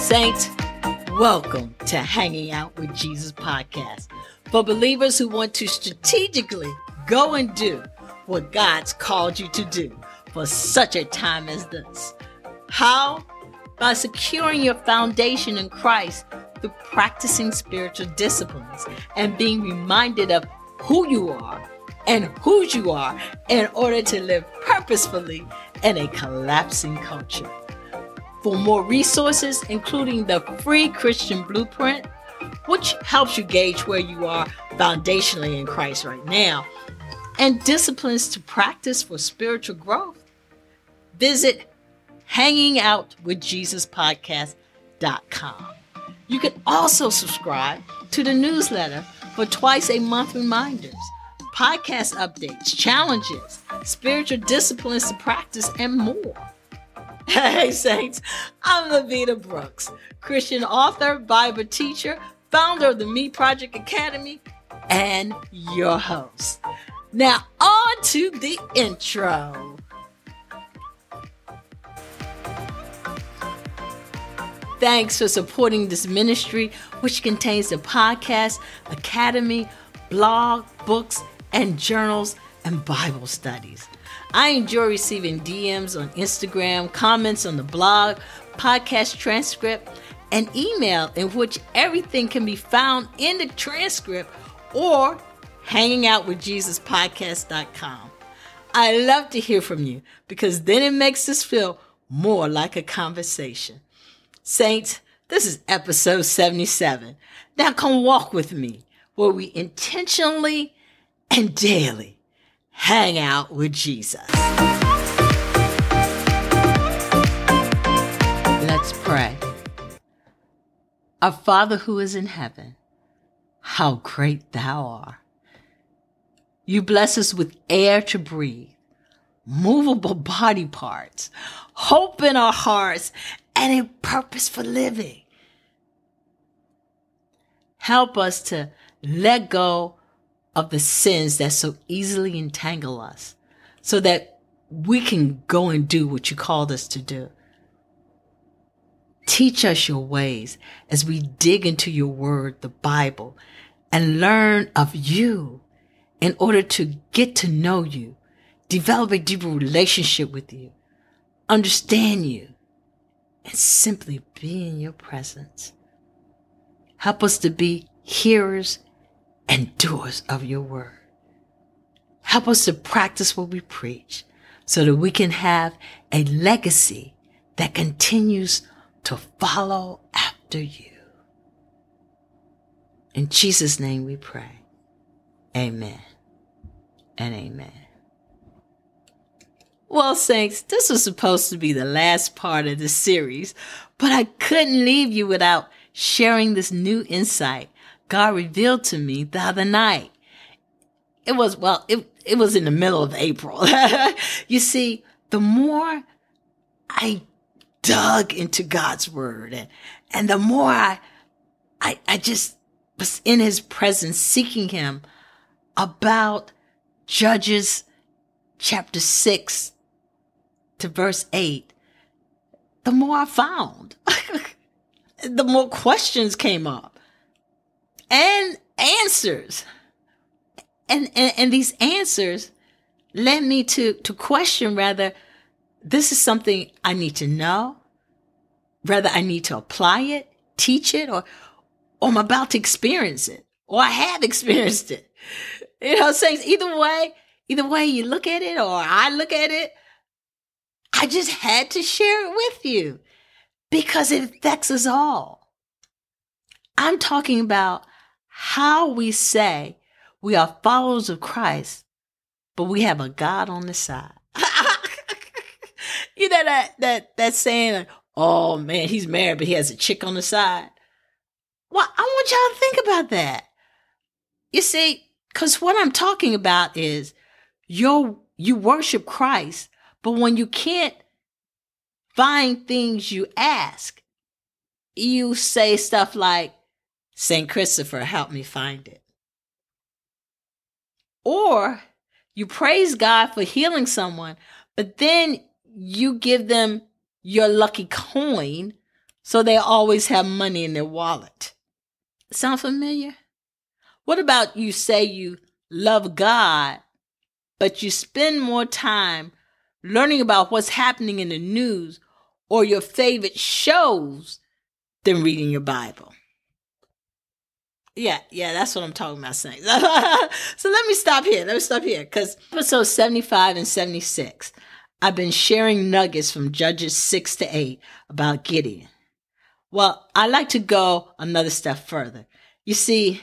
Saints, welcome to Hanging Out with Jesus podcast for believers who want to strategically go and do what God's called you to do for such a time as this. How? By securing your foundation in Christ through practicing spiritual disciplines and being reminded of who you are and whose you are in order to live purposefully in a collapsing culture. For more resources, including the free Christian Blueprint, which helps you gauge where you are foundationally in Christ right now, and disciplines to practice for spiritual growth, visit hangingoutwithjesuspodcast.com. You can also subscribe to the newsletter for twice a month reminders, podcast updates, challenges, spiritual disciplines to practice, and more. Hey, Saints, I'm Lyvita Brooks, Christian author, Bible teacher, founder of the Me Project Academy, and your host. Now, on to the intro. Thanks for supporting this ministry, which contains the podcast, academy, blog, books, and journals and Bible studies. I enjoy receiving DMs on Instagram, comments on the blog, podcast transcript, and email in which everything can be found in the transcript or hanging out with Jesus podcast.com. I love to hear from you because then it makes us feel more like a conversation. Saints, this is episode 77. Now come walk with me where we intentionally and daily hang out with Jesus. Let's pray. Our Father who is in heaven, how great thou art. You bless us with air to breathe, movable body parts, hope in our hearts, and a purpose for living. Help us to let go of the sins that so easily entangle us so that we can go and do what you called us to do. Teach us your ways as we dig into your word, the Bible, and learn of you in order to get to know you, develop a deeper relationship with you, understand you, and simply be in your presence. Help us to be hearers and doers of your word. Help us to practice what we preach so that we can have a legacy that continues to follow after you. In Jesus' name we pray. Amen and amen. Well, Saints, this was supposed to be the last part of the series, but I couldn't leave you without sharing this new insight God revealed to me the other night. It was, well, it, it was in the middle of April. you see, the more I dug into God's word and, and the more I, I, I just was in his presence seeking him about Judges chapter 6 to verse 8, the more I found, the more questions came up and answers. And, and, and these answers led me to, to question rather, this is something I need to know, rather I need to apply it, teach it, or, or I'm about to experience it, or I have experienced it. You know, saying either way, either way you look at it or I look at it, I just had to share it with you because it affects us all. I'm talking about how we say we are followers of Christ, but we have a God on the side. you know that that that saying like, oh man, he's married, but he has a chick on the side. Well, I want y'all to think about that. You see, because what I'm talking about is your you worship Christ, but when you can't find things you ask, you say stuff like, St. Christopher, help me find it. Or you praise God for healing someone, but then you give them your lucky coin so they always have money in their wallet. Sound familiar? What about you say you love God, but you spend more time learning about what's happening in the news or your favorite shows than reading your Bible? Yeah, yeah, that's what I'm talking about saying. so let me stop here. Let me stop here because episode 75 and 76, I've been sharing nuggets from Judges 6 to 8 about Gideon. Well, I like to go another step further. You see,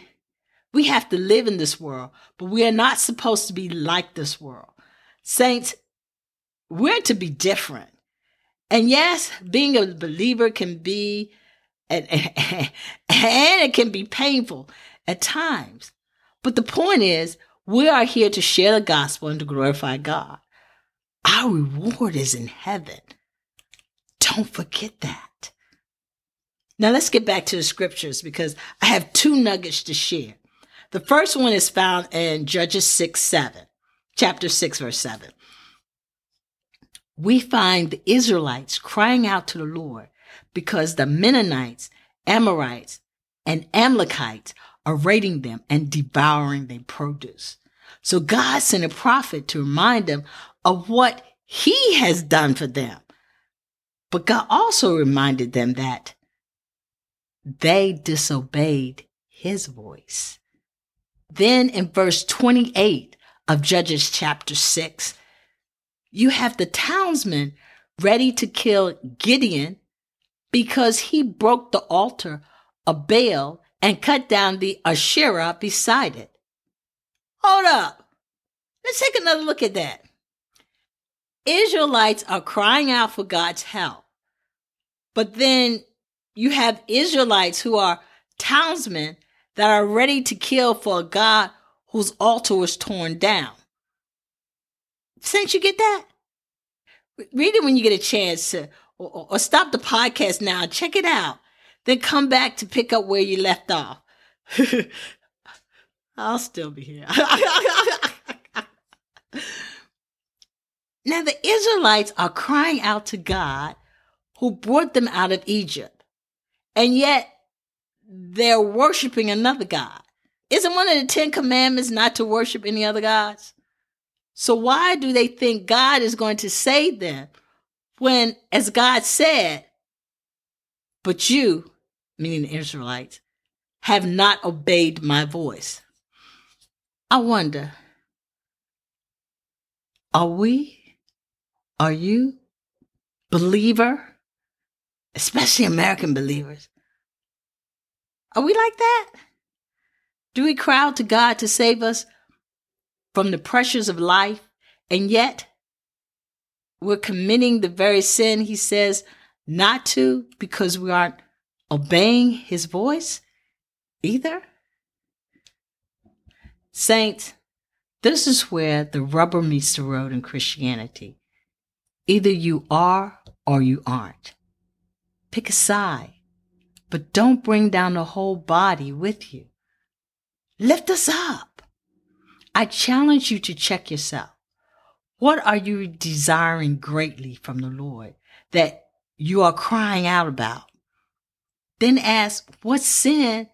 we have to live in this world, but we are not supposed to be like this world. Saints, we're to be different. And yes, being a believer can be, and, and it can be painful at times. But the point is, we are here to share the gospel and to glorify God. Our reward is in heaven. Don't forget that. Now let's get back to the scriptures because I have two nuggets to share. The first one is found in Judges 6 7, chapter 6, verse 7. We find the Israelites crying out to the Lord because the Midianites, Amorites, and Amalekites are raiding them and devouring their produce. So God sent a prophet to remind them of what he has done for them. But God also reminded them that they disobeyed his voice. Then in verse 28 of Judges chapter 6, you have the townsmen ready to kill Gideon because he broke the altar of Baal and cut down the Asherah beside it. Hold up. Let's take another look at that. Israelites are crying out for God's help. But then you have Israelites who are townsmen that are ready to kill for a God whose altar was torn down. Since you get that, read it when you get a chance to, or, or stop the podcast now, check it out. Then come back to pick up where you left off. I'll still be here. now, the Israelites are crying out to God who brought them out of Egypt and yet they're worshiping another God. Isn't one of the Ten Commandments not to worship any other gods? So why do they think God is going to save them when, as God said, but you, meaning the Israelites, have not obeyed my voice? I wonder, are we, are you, believer, especially American believers. Are we like that? Do we cry out to God to save us from the pressures of life, and yet we're committing the very sin He says not to because we aren't obeying His voice either? Saints, this is where the rubber meets the road in Christianity. Either you are or you aren't. Pick a side, but don't bring down the whole body with you. Lift us up. I challenge you to check yourself. What are you desiring greatly from the Lord that you are crying out about? Then ask, what sin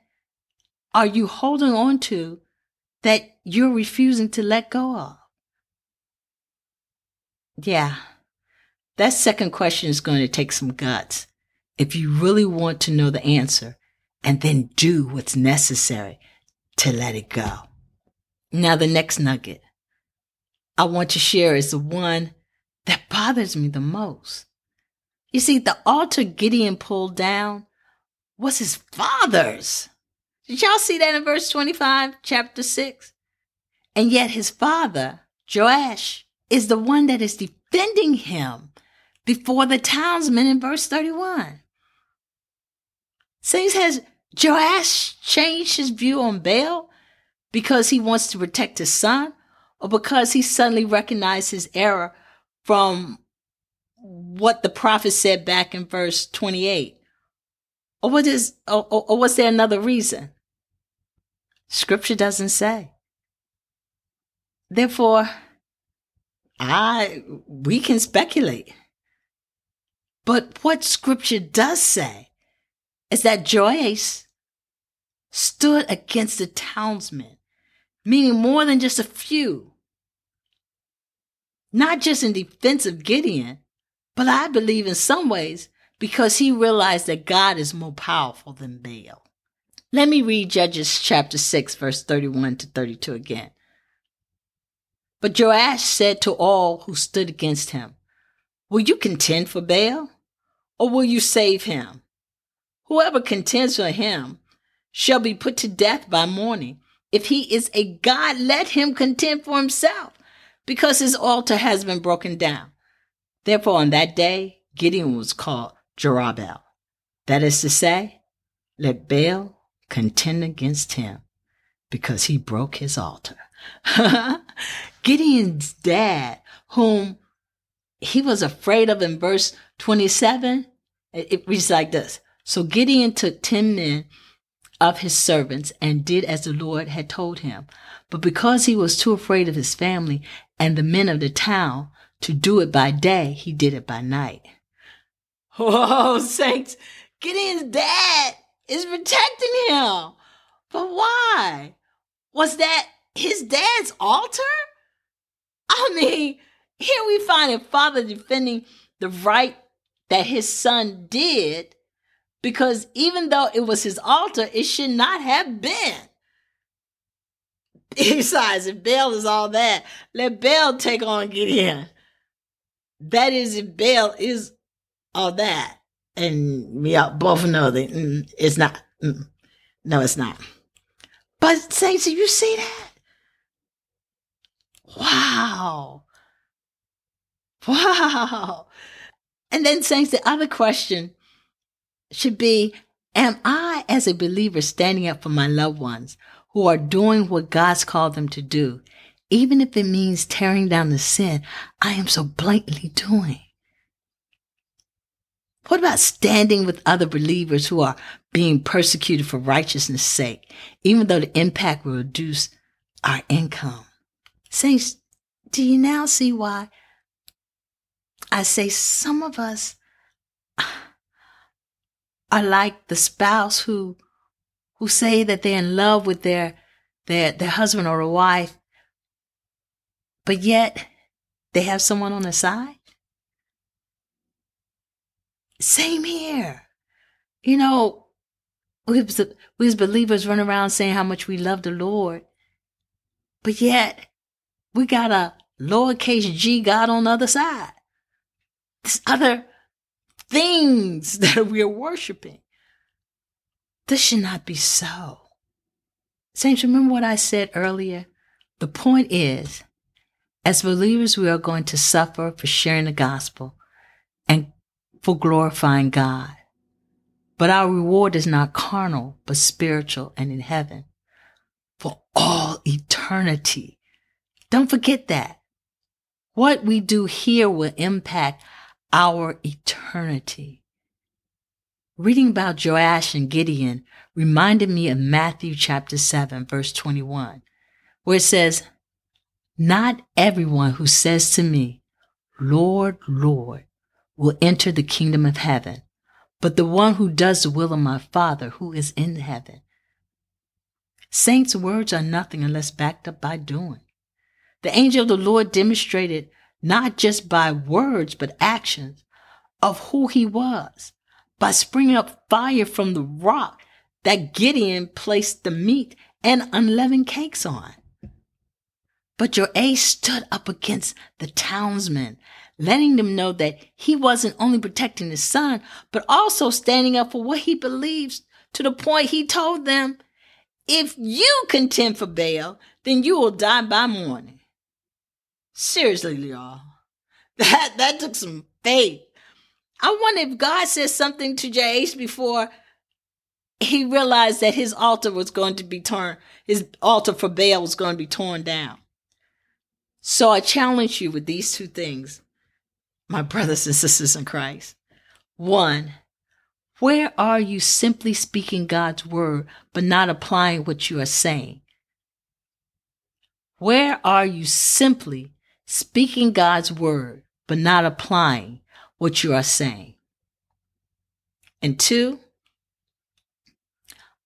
are you holding on to that you're refusing to let go of? Yeah, that second question is going to take some guts if you really want to know the answer and then do what's necessary to let it go. Now, the next nugget I want to share is the one that bothers me the most. You see, the altar Gideon pulled down was his father's. Did y'all see that in verse 25, chapter 6? And yet his father, Joash, is the one that is defending him before the townsmen in verse 31. Says, has Joash changed his view on Baal because he wants to protect his son or because he suddenly recognized his error from what the prophet said back in verse 28? Or what is, or, or, or was there another reason? Scripture doesn't say. Therefore, I, we can speculate. But what scripture does say is that Joash stood against the townsmen, meaning more than just a few. Not just in defense of Gideon, but I believe in some ways because he realized that God is more powerful than Baal. Let me read Judges chapter 6, verse 31 to 32 again. But Joash said to all who stood against him, Will you contend for Baal, or will you save him? Whoever contends for him shall be put to death by morning. If he is a god, let him contend for himself, because his altar has been broken down. Therefore, on that day, Gideon was called Jerubbaal. That is to say, let Baal contend against him, because he broke his altar. Gideon's dad, whom he was afraid of in verse 27, it reads like this. So Gideon took 10 men of his servants and did as the Lord had told him. But because he was too afraid of his family and the men of the town to do it by day, he did it by night. Oh, saints, Gideon's dad is protecting him. But why? Was that his dad's altar? I mean, here we find a father defending the right that his son did because even though it was his altar, it should not have been. Besides, if Baal is all that, let Baal take on Gideon. That is, if Baal is all that, and we all both know that mm, it's not. Mm, no, it's not. But saints, do you see that? Wow. Wow. And then saints, the other question should be, am I as a believer standing up for my loved ones who are doing what God's called them to do, even if it means tearing down the sin I am so blatantly doing? What about standing with other believers who are being persecuted for righteousness' sake, even though the impact will reduce our income? Saints, do you now see why I say some of us are like the spouse who who say that they're in love with their their their husband or a wife, but yet they have someone on the side? Same here. You know, we as, we as believers run around saying how much we love the Lord, but yet we got a lowercase g God on the other side. This other things that we are worshiping. This should not be so. Saints, remember what I said earlier? The point is, as believers, we are going to suffer for sharing the gospel and for glorifying God. But our reward is not carnal, but spiritual and in heaven for all eternity. Don't forget that. What we do here will impact our eternity. Reading about Joash and Gideon reminded me of Matthew chapter 7, verse 21, where it says, Not everyone who says to me, Lord, Lord, will enter the kingdom of heaven, but the one who does the will of my Father who is in heaven. Saints' words are nothing unless backed up by doing. The angel of the Lord demonstrated not just by words, but actions of who he was by springing up fire from the rock that Gideon placed the meat and unleavened cakes on. But Joash stood up against the townsmen, letting them know that he wasn't only protecting his son, but also standing up for what he believes to the point he told them, if you contend for Baal, then you will die by morning. Seriously, y'all. That that took some faith. I wonder if God said something to Joash before he realized that his altar was going to be torn, his altar for Baal was going to be torn down. So I challenge you with these two things, my brothers and sisters in Christ. One, where are you simply speaking God's word, but not applying what you are saying? Where are you simply speaking God's word, but not applying what you are saying. And two,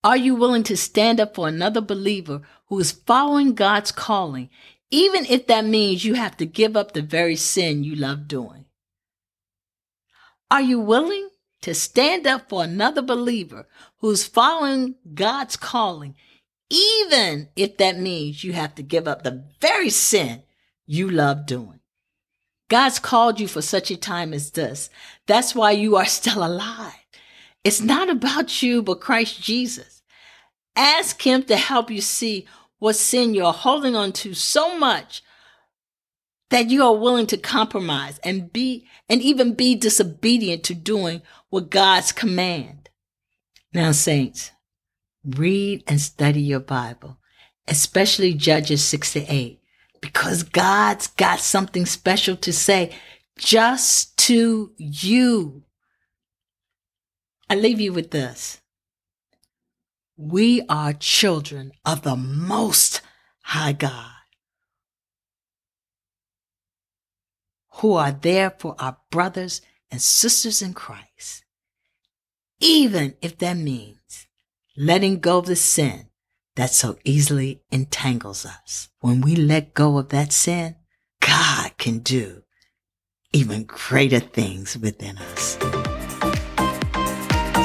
Are you willing to stand up for another believer who is following God's calling, even if that means you have to give up the very sin you love doing? Are you willing to stand up for another believer who's following God's calling, even if that means you have to give up the very sin you love doing? God's called you for such a time as this. That's why you are still alive. It's not about you, but Christ Jesus. Ask Him to help you see what sin you're holding on to so much that you are willing to compromise and be, and even be disobedient to doing what God's command. Now, saints, read and study your Bible, especially Judges 6 to 8, because God's got something special to say just to you. I leave you with this. We are children of the Most High God who are there for our brothers and sisters in Christ, even if that means letting go of the sin that so easily entangles us. When we let go of that sin, God can do even greater things within us.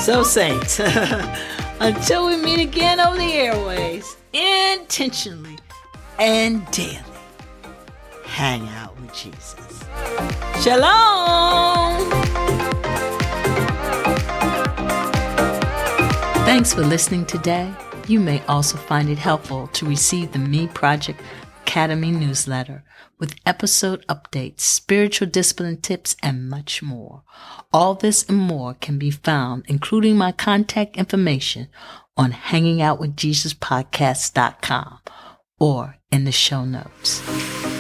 So, saints, until we meet again over the airways, intentionally and daily, hang out with Jesus. Shalom! Thanks for listening today. You may also find it helpful to receive the Me Project Academy newsletter with episode updates, spiritual discipline tips, and much more. All this and more can be found, including my contact information, on hangingoutwithjesuspodcast.com or in the show notes.